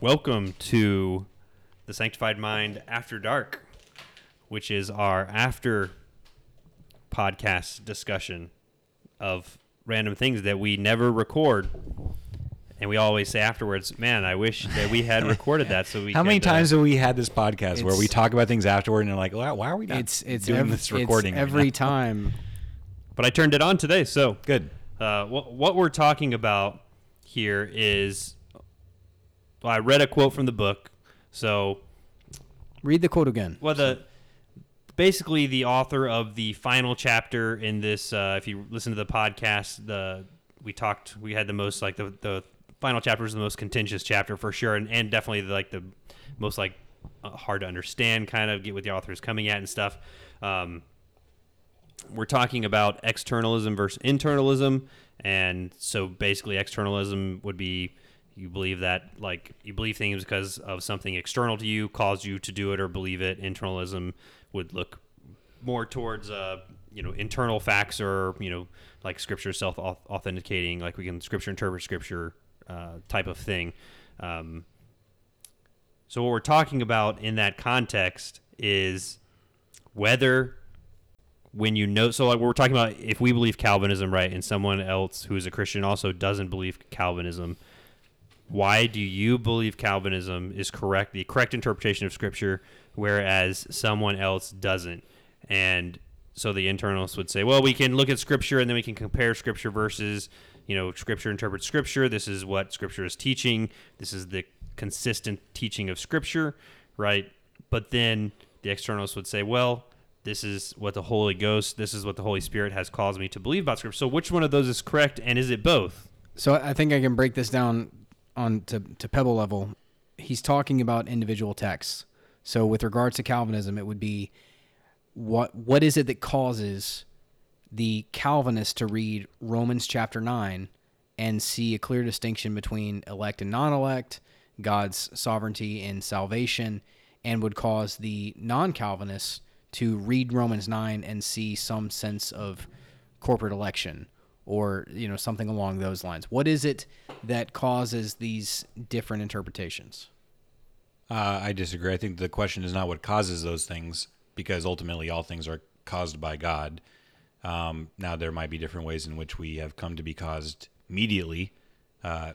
Welcome to the Sanctified Mind After Dark, which is our after podcast discussion of random things that we never record. And we always say afterwards, man, I wish that we had recorded that so we How many could, uh, times have we had this podcast where we talk about things afterward and they're like, why, why are we not It's it's doing ev- this it's recording right every now?" time. But I turned it on today, so Good. Uh, what, what we're talking about here is well, I read a quote from the book. So, Read the quote again. well, the basically the author of the final chapter in this. Uh, if you listen to the podcast, the we talked, we had the most like the the final chapter is the most contentious chapter for sure, and, and definitely like the most like uh, hard to understand, kind of get what the author is coming at and stuff. Um, we're talking about externalism versus internalism and so basically externalism would be you believe that like you believe things because of something external to you caused you to do it or believe it. Internalism would look more towards uh you know internal facts or you know like scripture self authenticating like we can scripture interpret scripture uh, type of thing. Um, so what we're talking about in that context is whether when you know so like we're talking about if we believe calvinism right and someone else who is a christian also doesn't believe calvinism why do you believe calvinism is correct the correct interpretation of scripture whereas someone else doesn't? And so the internalists would say well we can look at scripture and then we can compare scripture versus you know scripture interprets scripture. This is what scripture is teaching. This is the consistent teaching of scripture right? But then the externalists would say well this is what the Holy Ghost, this is what the Holy Spirit has caused me to believe about Scripture. So, which one of those is correct, and is it both? So I think I can break this down on to, to pebble level. He's talking about individual texts. So with regards to Calvinism, it would be what what is it that causes the Calvinist to read Romans chapter nine and see a clear distinction between elect and non-elect, God's sovereignty and salvation, and would cause the non-Calvinist to read Romans 9 and see some sense of corporate election or you know something along those lines. What is it that causes these different interpretations? Uh, I disagree. I think the question is not what causes those things, because ultimately all things are caused by God. Um, now there might be different ways in which we have come to be caused immediately, uh,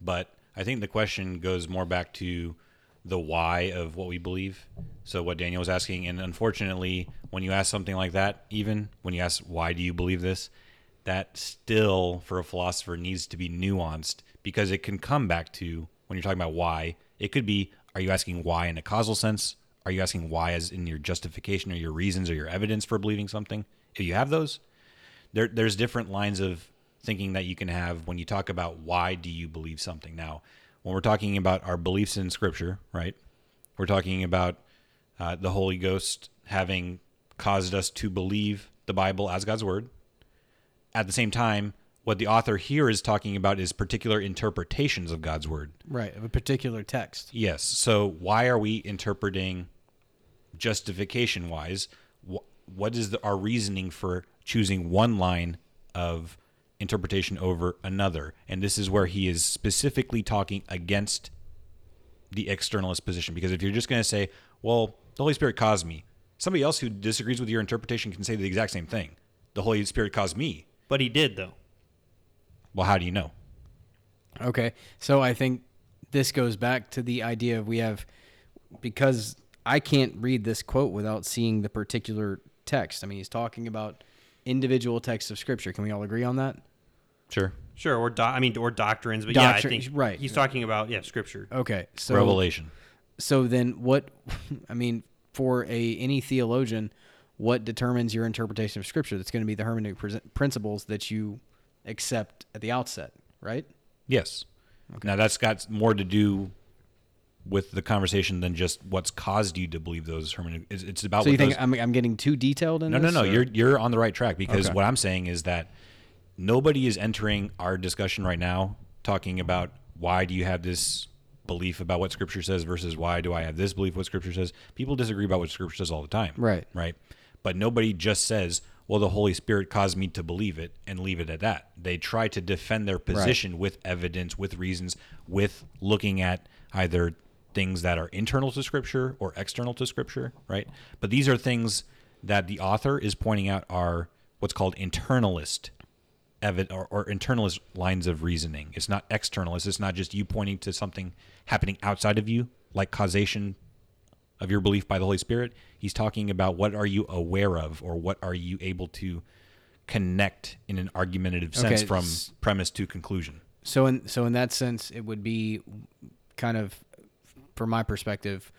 but I think the question goes more back to the why of what we believe. So what Daniel was asking, and unfortunately, when you ask something like that, even when you ask why do you believe this, that still for a philosopher needs to be nuanced because it can come back to when you're talking about why. It could be are you asking why in a causal sense? Are you asking why as in your justification or your reasons or your evidence for believing something? If you have those, there there's different lines of thinking that you can have when you talk about why do you believe something. Now, when we're talking about our beliefs in Scripture, right? We're talking about uh, the Holy Ghost having caused us to believe the Bible as God's Word. At the same time, what the author here is talking about is particular interpretations of God's Word. Right, of a particular text. Yes. So why are we interpreting justification wise? Wh- What is the, our reasoning for choosing one line of interpretation over another? And this is where he is specifically talking against the externalist position. Because if you're just going to say, well, the Holy Spirit caused me, somebody else who disagrees with your interpretation can say the exact same thing. The Holy Spirit caused me. But he did, though. Well, how do you know? Okay, so I think this goes back to the idea of we have because I can't read this quote without seeing the particular text. I mean, he's talking about individual texts of scripture. Can we all agree on that? Sure. Sure, or do, I mean, or doctrines, but Doctrine- yeah, I think right. He's talking about yeah, Scripture. Okay, so Revelation. so then what? I mean, for a any theologian, what determines your interpretation of scripture? That's going to be the hermeneutic principles that you accept at the outset, right? Yes. Now that's got more to do with the conversation than just what's caused you to believe those hermeneutic. It's, it's about So you think those, I'm, I'm getting too detailed in no, no, no. or- You're you're on the right track because Okay. what I'm saying is that nobody is entering our discussion right now talking about why do you have this belief about what Scripture says versus why do I have this belief what Scripture says. People disagree about what Scripture says all the time. Right. Right. But nobody just says well, the Holy Spirit caused me to believe it and leave it at that. They try to defend their position with evidence, with reasons, with looking at either things that are internal to Scripture or external to Scripture, right? But these are things that the author is pointing out are what's called internalist evid- or, or internalist lines of reasoning. It's not externalist. It's not just you pointing to something happening outside of you, like causation of your belief by the Holy Spirit. He's talking about what are you aware of or what are you able to connect in an argumentative sense Okay, from premise to conclusion. So in so in that sense, it would be kind of, from my perspective,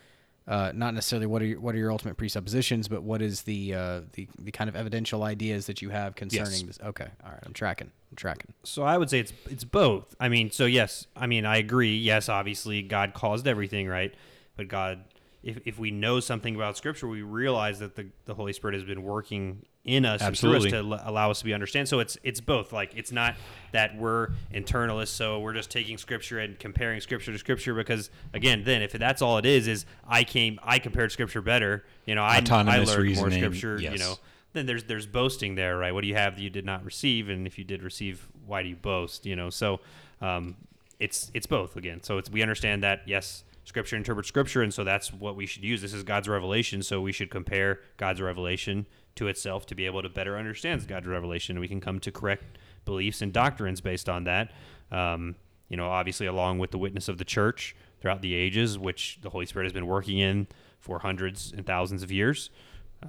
uh, not necessarily what are your, what are your ultimate presuppositions, but what is the uh, the the kind of evidential ideas that you have concerning Yes. this. Okay, all right, I'm tracking. I'm tracking. So I would say it's it's both. I mean, so yes, I mean I agree. Yes, obviously God caused everything, right? But God, if, if we know something about Scripture, we realize that the, the Holy Spirit has been working in us Absolutely. and through us to l- allow us to be understand. So it's it's both. Like it's not that we're internalists, so we're just taking Scripture and comparing Scripture to Scripture. Because again, then if that's all it is, is I came, I compared Scripture better. You know, I, I Autonomous learned more reasoning, Scripture. You know, then there's there's boasting there, right? What do you have that you did not receive? And if you did receive, why do you boast? You know, so um, it's it's both again. So it's we understand that yes, Scripture interprets Scripture, and so that's what we should use. This is God's revelation, so we should compare God's revelation to itself to be able to better understand God's revelation, we can come to correct beliefs and doctrines based on that. Um, you know, obviously, along with the witness of the church throughout the ages, which the Holy Spirit has been working in for hundreds and thousands of years.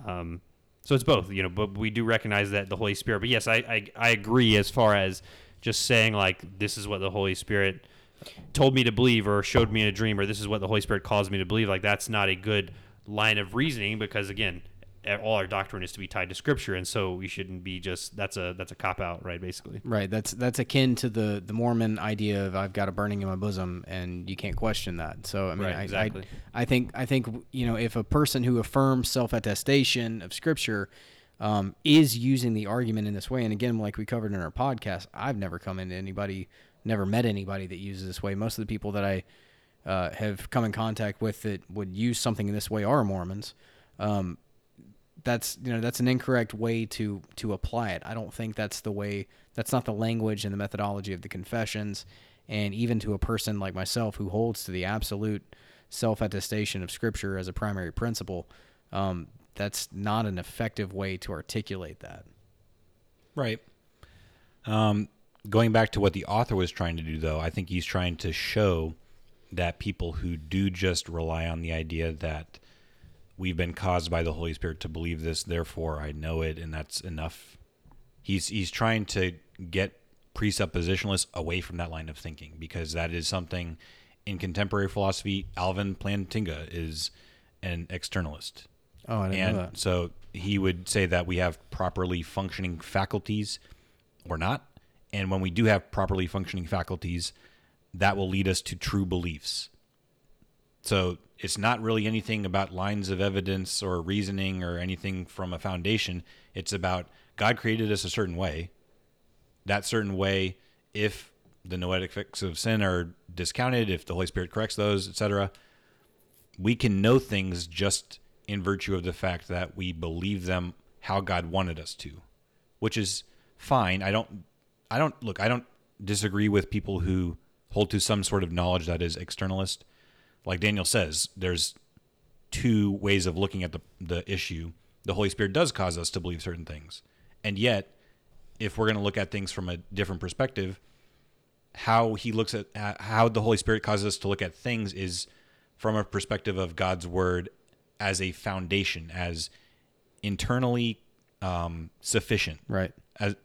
Um, so it's both, you know, but we do recognize that the Holy Spirit. But yes, I, I, I agree as far as just saying like this is what the Holy Spirit told me to believe or showed me in a dream or this is what the Holy Spirit caused me to believe. Like that's not a good line of reasoning because again, all our doctrine is to be tied to Scripture, and so we shouldn't be just that's a that's a cop out, right? Basically. Right. That's that's akin to the the Mormon idea of I've got a burning in my bosom, and you can't question that. So I mean, Right, I, exactly. I I think I think you know if a person who affirms self attestation of Scripture um, is using the argument in this way, and again, like we covered in our podcast, I've never come into anybody, never met anybody that uses this way. Most of the people that I uh, have come in contact with that would use something in this way are Mormons. Um, that's you know that's an incorrect way to to apply it. I don't think that's the way. That's not the language and the methodology of the confessions. And even to a person like myself who holds to the absolute self attestation of Scripture as a primary principle, um, that's not an effective way to articulate that. Right. Um, going back to what the author was trying to do, though, I think he's trying to show that people who do just rely on the idea that we've been caused by the Holy Spirit to believe this, therefore I know it, and that's enough. He's he's trying to get presuppositionalists away from that line of thinking because that is something in contemporary philosophy. Alvin Plantinga is an externalist. Oh, I didn't and know that. so he would say that we have properly functioning faculties or not. And when we do have properly functioning faculties, that will lead us to true beliefs. So it's not really anything about lines of evidence or reasoning or anything from a foundation. It's about God created us a certain way. That certain way, if the noetic effects of sin are discounted, if the Holy Spirit corrects those, etc., we can know things just in virtue of the fact that we believe them how God wanted us to, which is fine. I don't, I don't look. I don't disagree with people who hold to some sort of knowledge that is externalist. Like Daniel says, there's two ways of looking at the the issue. The Holy Spirit does cause us to believe certain things, and yet, if we're going to look at things from a different perspective, how he looks at uh, how the Holy Spirit causes us to look at things is from a perspective of God's word as a foundation, as internally um, sufficient. Right. As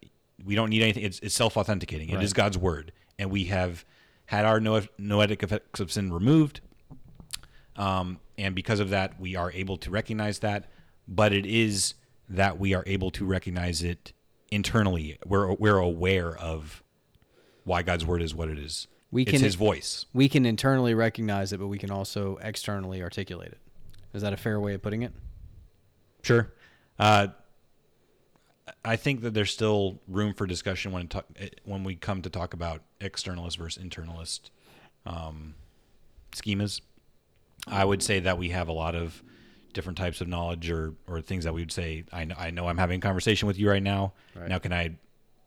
we don't need anything. It's, it's self authenticating. It is Right. God's word, and we have had our noe- noetic effects of sin removed, um, and because of that, we are able to recognize that. But it is that we are able to recognize it internally. We're we're aware of why God's word is what it is. We it's can- His voice. We can internally recognize it, but we can also externally articulate it. Is that a fair way of putting it? Sure. Uh, I think that there's still room for discussion when talk, when we come to talk about externalist versus internalist um, schemas. I would say that we have a lot of different types of knowledge or or things that we would say I know, I know I'm having a conversation with you right now. Right. Now can I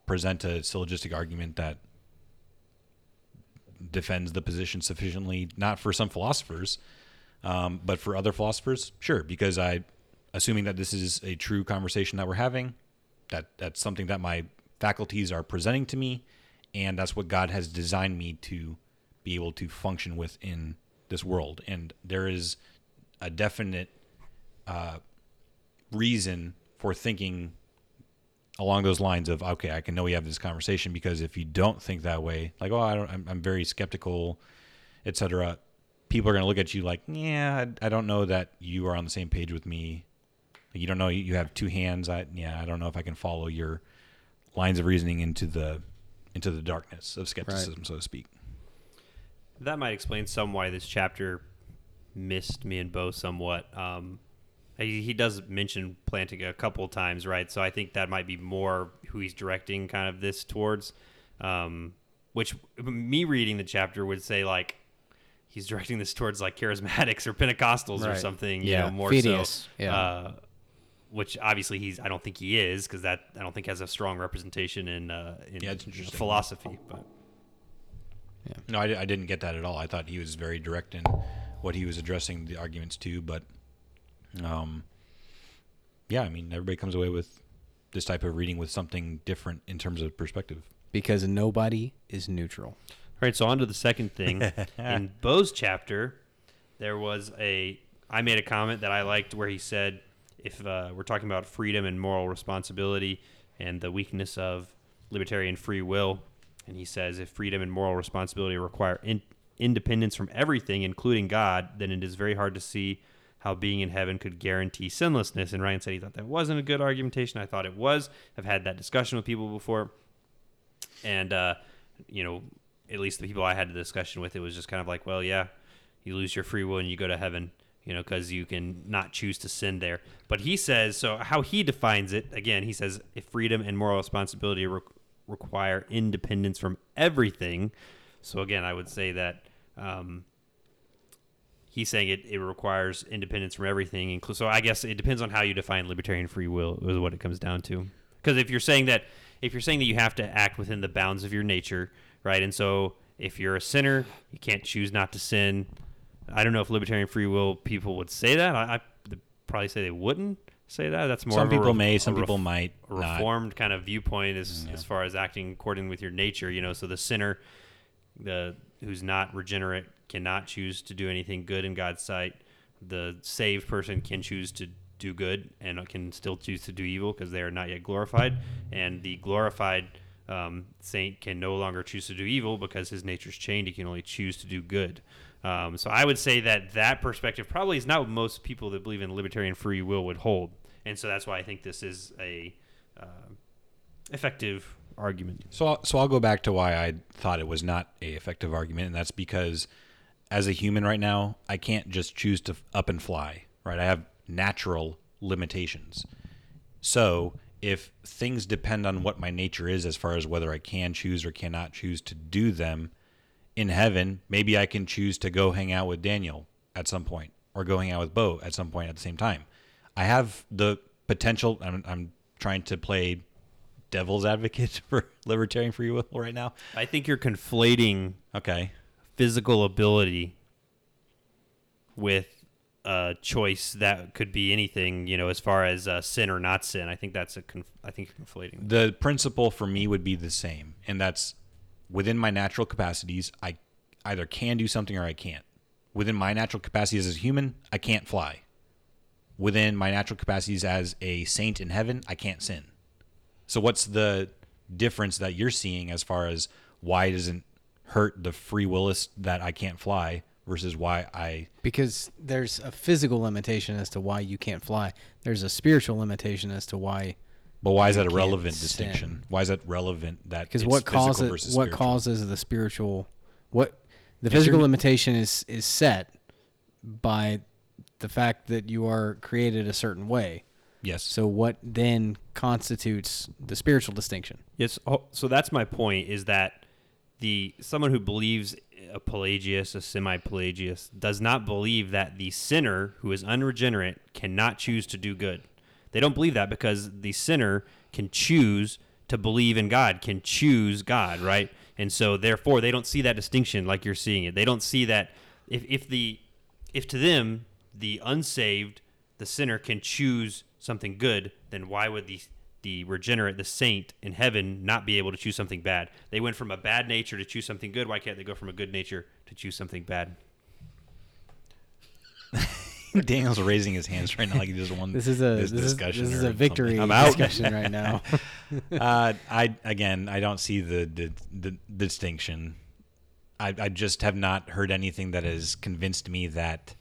present a syllogistic argument that defends the position sufficiently not for some philosophers um, but for other philosophers sure because I assuming that this is a true conversation that we're having that that's something that my faculties are presenting to me and that's what God has designed me to be able to function within this world. And there is a definite uh, reason for thinking along those lines of okay i can know we have this conversation because if you don't think that way like oh i don't i'm, I'm very skeptical etc people are going to look at you like yeah I, I don't know that you are on the same page with me you don't know you- you have two hands i yeah i don't know if i can follow your lines of reasoning into the into the darkness of skepticism so to speak That might explain some why this chapter missed me and Bo somewhat. Um, he, he does mention Plantinga couple times, right? So I think that might be more who he's directing kind of this towards. Um, which me reading the chapter would say like he's directing this towards like charismatics or Pentecostals or something. You Yeah, know, more Phidias, so. yeah. Uh, which obviously he's I don't think he is because that I don't think has a strong representation in uh, in Yeah, philosophy, but. Yeah, no, I, I didn't get that at all. I thought he was very direct in what he was addressing the arguments to, but um, yeah, I mean, everybody comes away with this type of reading with something different in terms of perspective. because nobody is neutral. All right, so on to the second thing. In Bo's chapter, there was a. I made a comment that I liked where he said, if uh, we're talking about freedom and moral responsibility and the weakness of libertarian free will, and he says, if freedom and moral responsibility require in, independence from everything, including God, then it is very hard to see how being in heaven could guarantee sinlessness. And Ryan said he thought that wasn't a good argumentation. I thought it was. I've had that discussion with people before and uh, you know, at least the people I had the discussion with, it was just kind of like, well, yeah, you lose your free will and you go to heaven, you know, because you can not choose to sin there. But he says, so how he defines it again, he says, if freedom and moral responsibility re- require independence from everything. So again, I would say that. Um, He's saying it, it requires independence from everything. So I guess it depends on how you define libertarian free will is what it comes down to. Because if you're saying that if you're saying that you have to act within the bounds of your nature, right? And so if you're a sinner, you can't choose not to sin. I don't know if libertarian free will people would say that. I, I probably say they wouldn't say that. That's more some of a people ref- may, some ref- people might a not. reformed kind of viewpoint as as far as acting according with your nature. You know, so the sinner, the who's not regenerate, cannot choose to do anything good in God's sight. The saved person can choose to do good and can still choose to do evil because they are not yet glorified. And the glorified um, saint can no longer choose to do evil because his nature's chained. He can only choose to do good. Um, so I would say that that perspective probably is not what most people that believe in libertarian free will would hold. And so that's why I think this is a uh, effective argument. So, I'll, so I'll go back to why I thought it was not a effective argument, and that's because as a human right now, I can't just choose to up and fly. Right, I have natural limitations. So, if things depend on what my nature is, as far as whether I can choose or cannot choose to do them in heaven, maybe I can choose to go hang out with Daniel at some point, or go hang out with Bo at some point at the same time. I have the potential. I'm, I'm trying to play devil's advocate for libertarian free will right now. I think you're conflating Okay. physical ability with a choice that could be anything, you know, as far as uh, sin or not sin. I think that's a conf- I think you're conflating. The principle for me would be the same, and that's within my natural capacities, I either can do something or I can't. Within my natural capacities as a human, I can't fly. Within my natural capacities as a saint in heaven, I can't sin. So what's the difference that you're seeing as far as why it doesn't hurt the free willist that I can't fly versus why I Because there's a physical limitation as to why you can't fly. There's a spiritual limitation as to why. But why is that a can't relevant sin. distinction? Why is that relevant? That Because what causes what spiritual? causes the spiritual what the you're- physical limitation is is set by the fact that you are created a certain way. Yes. So what then constitutes the spiritual distinction? Yes. oh, So that's my point is that the someone who believes a Pelagius, a semi Pelagius, does not believe that the sinner who is unregenerate cannot choose to do good. They don't believe that because the sinner can choose to believe in God, can choose God, right? And so therefore they don't see that distinction like you're seeing it. They don't see that if, if the if to them the unsaved, the sinner can choose something good, then why would the the regenerate, the saint in heaven, not be able to choose something bad? They went from a bad nature to choose something good. Why can't they go from a good nature to choose something bad? Daniel's raising his hands right now like he just won This is a this, this, is, discussion. this is a victory. I'm out. discussion right now. uh, I again, I don't see the the, the, the distinction. I, I just have not heard anything that has convinced me that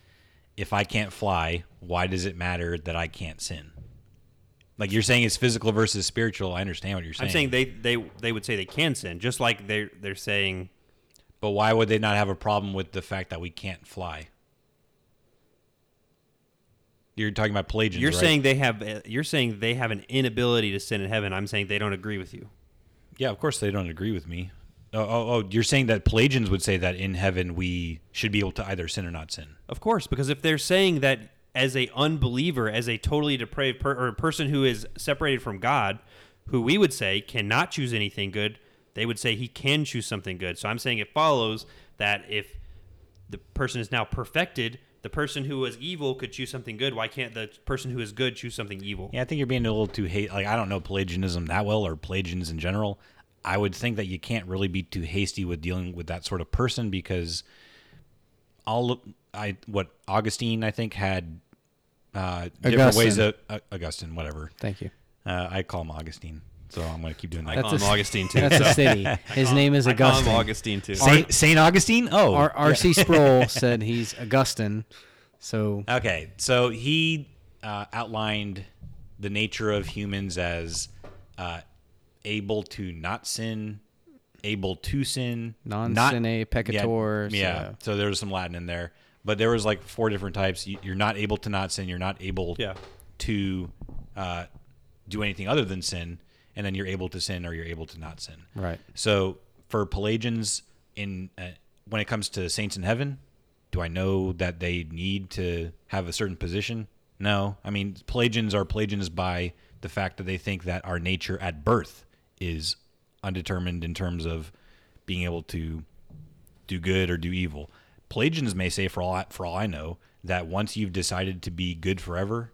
if I can't fly, why does it matter that I can't sin? Like you're saying, it's physical versus spiritual. I understand what you're saying. I'm saying they, they they would say they can sin, just like they're they're saying but why would they not have a problem with the fact that we can't fly? You're talking about Pelagians. you're right? saying they have uh, you're saying they have an inability to sin in heaven. I'm saying they don't agree with you. Yeah, of course they don't agree with me. Oh, oh, oh, you're saying that Pelagians would say that in heaven we should be able to either sin or not sin. Of course, because if they're saying that as a unbeliever, as a totally depraved per- or a person who is separated from God, who we would say cannot choose anything good, they would say he can choose something good. So I'm saying it follows that if the person is now perfected, the person who was evil could choose something good. Why can't the person who is good choose something evil? Yeah, I think you're being a little too hate. Like I don't know Pelagianism that well or Pelagians in general. I would think that you can't really be too hasty with dealing with that sort of person because all of- I what Augustine I think had uh, different ways of Augustine. uh, Augustine, whatever. Thank you. Uh, I call him Augustine, so I'm going to keep doing that. That's call him a- Augustine too. That's so- a city. His name is I call him Augustine. Augustine too. Saint, Saint Augustine. Oh, R- R.C. Sproul said he's Augustine. So Okay, so he uh, outlined the nature of humans as uh, able to not sin, able to sin, non not- sine peccator. Yeah, yeah. So there was some Latin in there, but there was like four different types. You- You're not able to not sin. You're not able Yeah. to uh, do anything other than sin, and then you're able to sin or you're able to not sin. Right. So for Pelagians, in uh, when it comes to saints in heaven, do I know that they need to have a certain position? No. I mean, Pelagians are Pelagians by the fact that they think that our nature at birth is undetermined in terms of being able to do good or do evil. Pelagians may say, for all I, for all I know, that once you've decided to be good forever,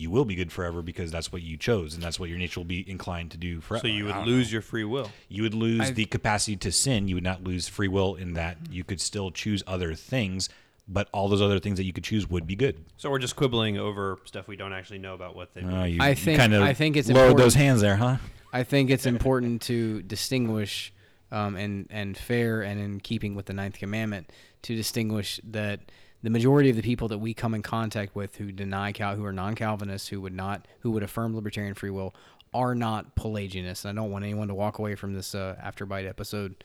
you will be good forever because that's what you chose and that's what your nature will be inclined to do forever. So you would don't lose your free will. you would lose I've- the capacity to sin. You would not lose free will in that you could still choose other things, but all those other things that you could choose would be good. So we're just quibbling over stuff we don't actually know about what they. Uh, believe. you, I you think- kind of I think it's lowered important- those hands there, huh? I think it's important to distinguish, um, and and fair and in keeping with the ninth commandment, to distinguish that the majority of the people that we come in contact with who deny Cal, who are non-Calvinists, who would not, who would affirm libertarian free will, are not Pelagianists. And I don't want anyone to walk away from this uh, afterbite episode.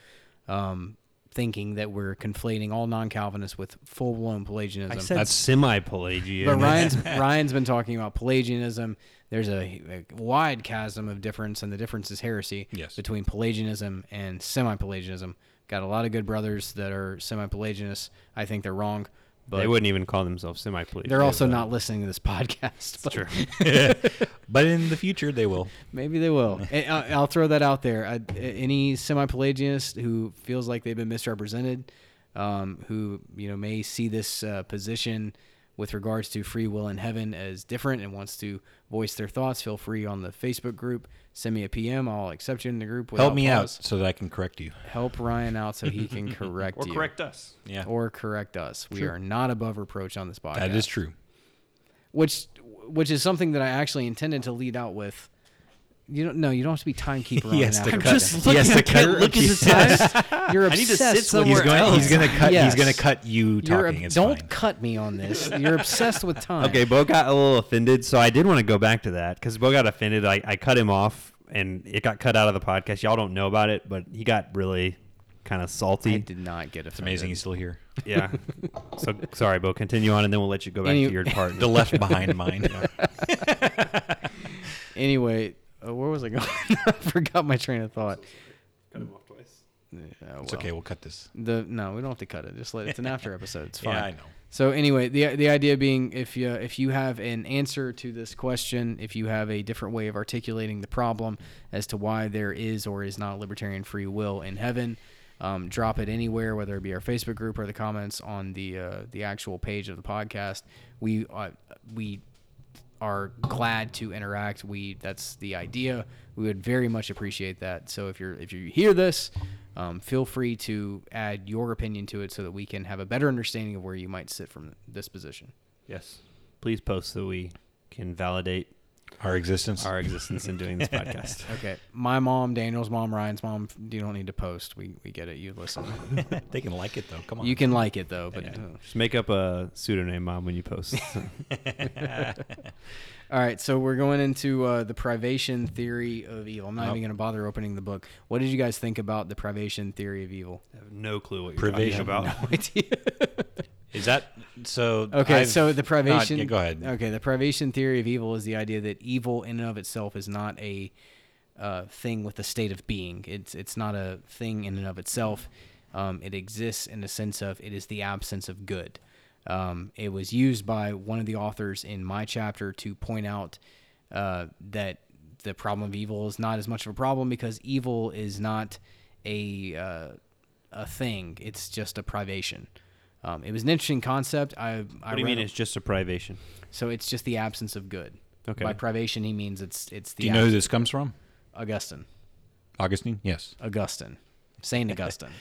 Um, thinking that we're conflating all non-Calvinists with full-blown Pelagianism. I said That's- semi-Pelagian. But Ryan's Ryan's been talking about Pelagianism. There's a, a wide chasm of difference, and the difference is heresy Yes. between Pelagianism and semi-Pelagianism. Got a lot of good brothers that are semi-Pelagianists. I think they're wrong, but they wouldn't even call themselves semi-Pelagian. they're also not listening to this podcast. but True. But in the future, they will. Maybe they will. I- I'll throw that out there. I, any semi-Pelagianist who feels like they've been misrepresented, um, who you know may see this uh, position with regards to free will in heaven as different and wants to voice their thoughts, feel free on the Facebook group. Send me a PM. I'll accept you in the group. Help without me out so that I can correct you. Help Ryan out so he can correct or you. correct us. Yeah, Or correct us. We True. are not above reproach on this podcast that is true. which which is something that I actually intended to lead out with. You don't no, you don't have to be timekeeper on He an has to cut- podcast. he has to cut- look at the Yes. time. You're I need to sit with- He's somewhere going. else. He's going to cut. Yes. He's going to cut you talking. ob- it's don't fine. cut me on this. You're obsessed with time. Okay, Bo got a little offended, so I did want to go back to that because Bo got offended. I, I cut him off, and it got cut out of the podcast. Y'all don't know about it, but he got really kind of salty. I did not get It's amazing he's still here. Yeah. so sorry, Bo. Continue on, and then we'll let you go back Any- to your part. The left behind mine. Anyway, uh, where was I going? I forgot my train of thought. Cut him off twice. Yeah, It's okay. We'll cut this. The no, we don't have to cut it. Just let it's an after episode. It's fine. Yeah, I know. So anyway, the the idea being, if you if you have an answer to this question, if you have a different way of articulating the problem as to why there is or is not libertarian free will in heaven, um, drop it anywhere, whether it be our Facebook group or the comments on the uh, the actual page of the podcast. We uh, we are glad to interact. We that's the idea. We would very much appreciate that. So if you're if you hear this, um, feel free to add your opinion to it so that we can have a better understanding of where you might sit from this position. Yes. Please post so we can validate Our existence. our existence in doing this podcast. Okay, my mom, Daniel's mom, Ryan's mom. You don't need to post. We we get it. You listen. they can like it though. Come on. You can like it though, but. Yeah. uh, Just make up a pseudonym, mom, when you post. All right, so we're going into uh, the privation theory of evil. I'm not Nope. even going to bother opening the book. What did you guys think about the privation theory of evil? I have no clue what you're Privation. talking about. No idea. Is that so? Okay, I've so the not- privation. yeah, go ahead. Okay, the privation theory of evil is the idea that evil in and of itself is not a uh, thing with a state of being. It's it's not a thing in and of itself. Um, it exists in the sense of it is the absence of good. Um, it was used by one of the authors in my chapter to point out uh, that the problem of evil is not as much of a problem because evil is not a uh, a thing. It's just a privation. Um, it was an interesting concept. I, I What do you mean a- it's just a privation? so it's just the absence of good. Okay. By privation, he means it's it's the Do you know who this comes from? Augustine. Augustine. Yes. Augustine. Saint Augustine.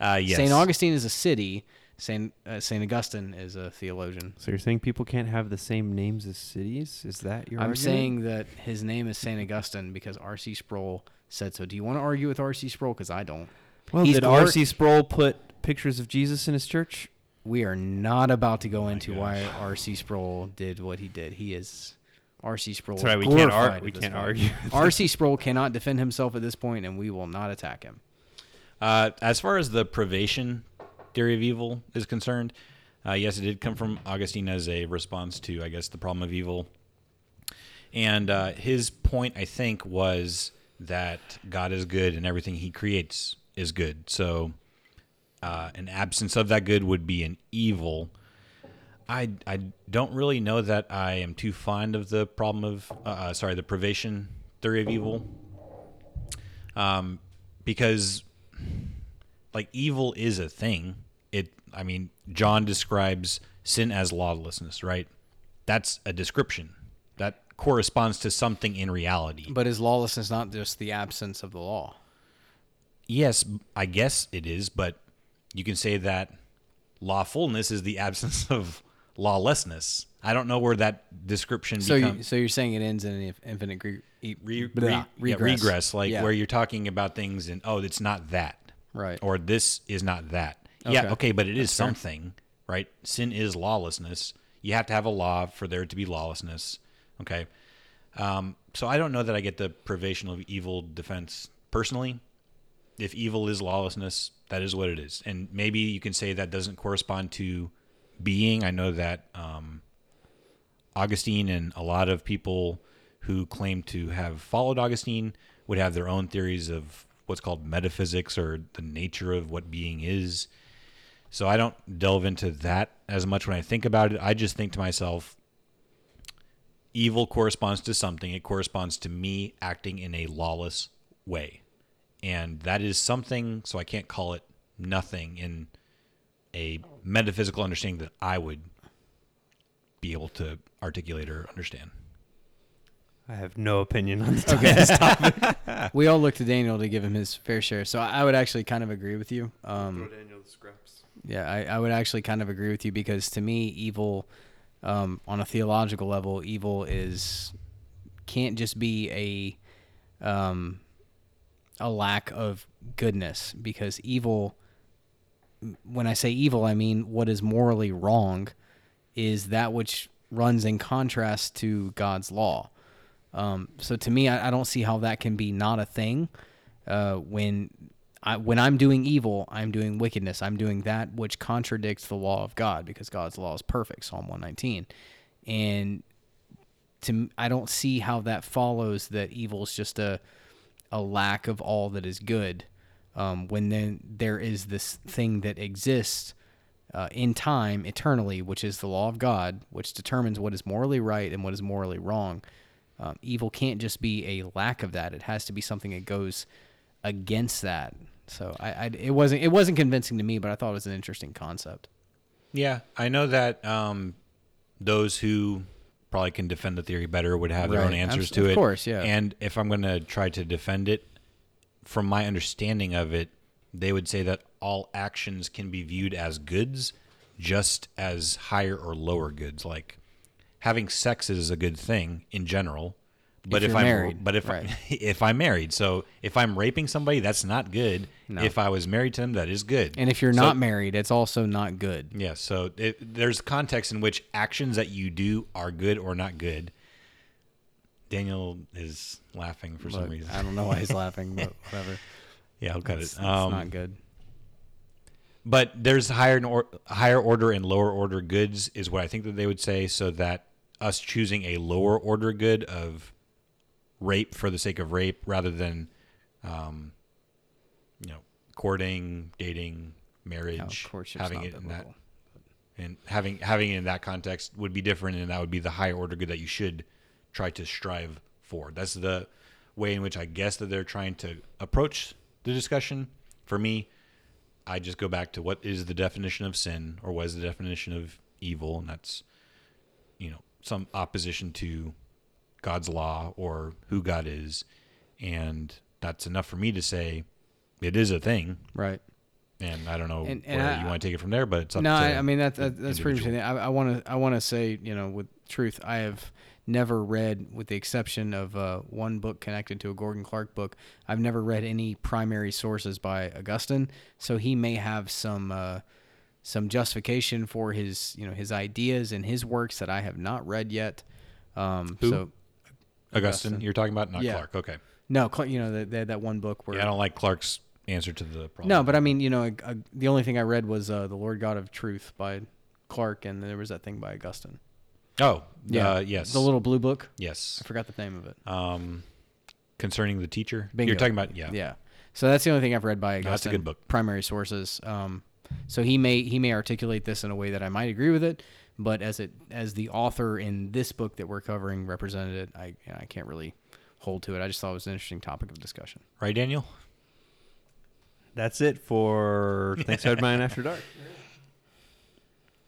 Uh, yes. Saint Augustine is a city. Saint uh, Saint Augustine is a theologian. So you're saying people can't have the same names as cities? Is that your I'm argument? saying that his name is Saint Augustine because R.C. Sproul said so. Do you want to argue with R.C. Sproul? Because I don't. Well, He's did R.C. Sproul put pictures of Jesus in his church? We are not about to go my into why R.C. Sproul did what he did. He is R.C. Sproul. That's right. We can't, ar- we can't point. argue. R.C. Sproul cannot defend himself at this point, and we will not attack him. Uh, as far as the privation theory of evil is concerned, uh, yes, it did come from Augustine as a response to, I guess, the problem of evil. And uh, his point, I think, was that God is good and everything he creates is good. So uh, an absence of that good would be an evil. I, I don't really know that I am too fond of the problem of, uh, uh, sorry, the privation theory of evil. Um, because like evil is a thing. It I mean, John describes sin as lawlessness, right? That's a description. That corresponds to something in reality. But is lawlessness not just the absence of the law? Yes, I guess it is, but you can say that lawfulness is the absence of lawlessness. I don't know where that description So, you, becomes so you're saying it ends in an infinite gre- e- re, blah, re- yeah, regress. regress, like Yeah. where you're talking about things and oh, it's not that. Right. or this is not that. Yeah, Okay. okay, but it is something, right? Sin is lawlessness. You have to have a law for there to be lawlessness. Okay. Um, so I don't know that I get the privation of evil defense personally. If evil is lawlessness, that is what it is. And maybe you can say that doesn't correspond to being. I know that um, Augustine and a lot of people who claim to have followed Augustine would have their own theories of what's called metaphysics or the nature of what being is. So I don't delve into that as much when I think about it. I just think to myself, evil corresponds to something. It corresponds to me acting in a lawless way. And that is something, so I can't call it nothing in a metaphysical understanding that I would be able to articulate or understand. I have no opinion on this, Okay. we all look to Daniel to give him his fair share. So I I would actually kind of agree with you. Um, Daniel the scraps. yeah, I, I would actually kind of agree with you because to me, evil, um, on a theological level, evil is can't just be a um, a lack of goodness because evil. When I say evil, I mean what is morally wrong is that which runs in contrast to God's law. Um, so to me, I, I don't see how that can be not a thing. Uh, when I, when I'm doing evil, I'm doing wickedness. I'm doing that which contradicts the law of God because God's law is perfect. Psalm 119, and to I don't see how that follows that evil is just a a lack of all that is good. Um, when then there is this thing that exists uh, in time eternally, which is the law of God, which determines what is morally right and what is morally wrong. Um, evil can't just be a lack of that; it has to be something that goes against that. So I, I it wasn't it wasn't convincing to me, but I thought it was an interesting concept. Yeah, I know that um, those who probably can defend the theory better would have their Right. own answers to it. of course, yeah. And if I'm going to try to defend it, from my understanding of it, they would say that all actions can be viewed as goods, just as higher or lower goods. Like having sex is a good thing in general. But If if, I'm married, but if right. I, if I'm married, so if I'm raping somebody, that's not good. If I was married to them, that is good. And if you're So- not married, it's also not good. yeah, so it, there's context in which actions that you do are good or not good. Daniel is laughing for some reason. I don't know why he's laughing, but whatever. yeah, I'll cut It's, it. it's Um, not good. but there's higher or, higher order and lower order goods is what I think that they would say, so that us choosing a lower order good of rape for the sake of rape rather than, um, you know, courting, dating, marriage, courtship's having it in that biblical. and having having it in that context would be different and that would be the higher order good that you should try to strive for. That's the way in which i guess that they're trying to approach the discussion. For me i just go back to what is the definition of sin or what is the definition of evil? And that's you know some opposition to god's law or who god is and that's enough for me to say it is a thing Right. and i don't know And- and where I- you want to take it from there but it's up No, I, I mean that, that that's pretty interesting. I want to I want to say you know with truth, I have never read, with the exception of uh, one book connected to a Gordon Clark book, I've never read any primary sources by Augustine. So he may have some uh, some justification for his you know his ideas and his works that I have not read yet. Um, Who? So Augustine, Augustine. you're talking about, not Yeah. Clark. Okay. no, Cl- you know that that that one book where Yeah, I don't like Clark's answer to the problem. No, but I mean, you know, uh, uh, the only thing I read was uh, "The Lord God of Truth" by Clark, and there was that thing by Augustine. Oh, Yeah, uh, yes. the little blue book. yes. I forgot the name of it. Um, concerning the teacher, Bingo. you're talking about yeah. Yeah, so that's the only thing I've read by Augustine. That's a good book. Primary sources. Um, so he may he may articulate this in a way that I might agree with it, but as it as the author in this book that we're covering represented it, I I can't really hold to it. I just thought it was an interesting topic of discussion. Right, Daniel? That's it for Thanks, Mine After Dark.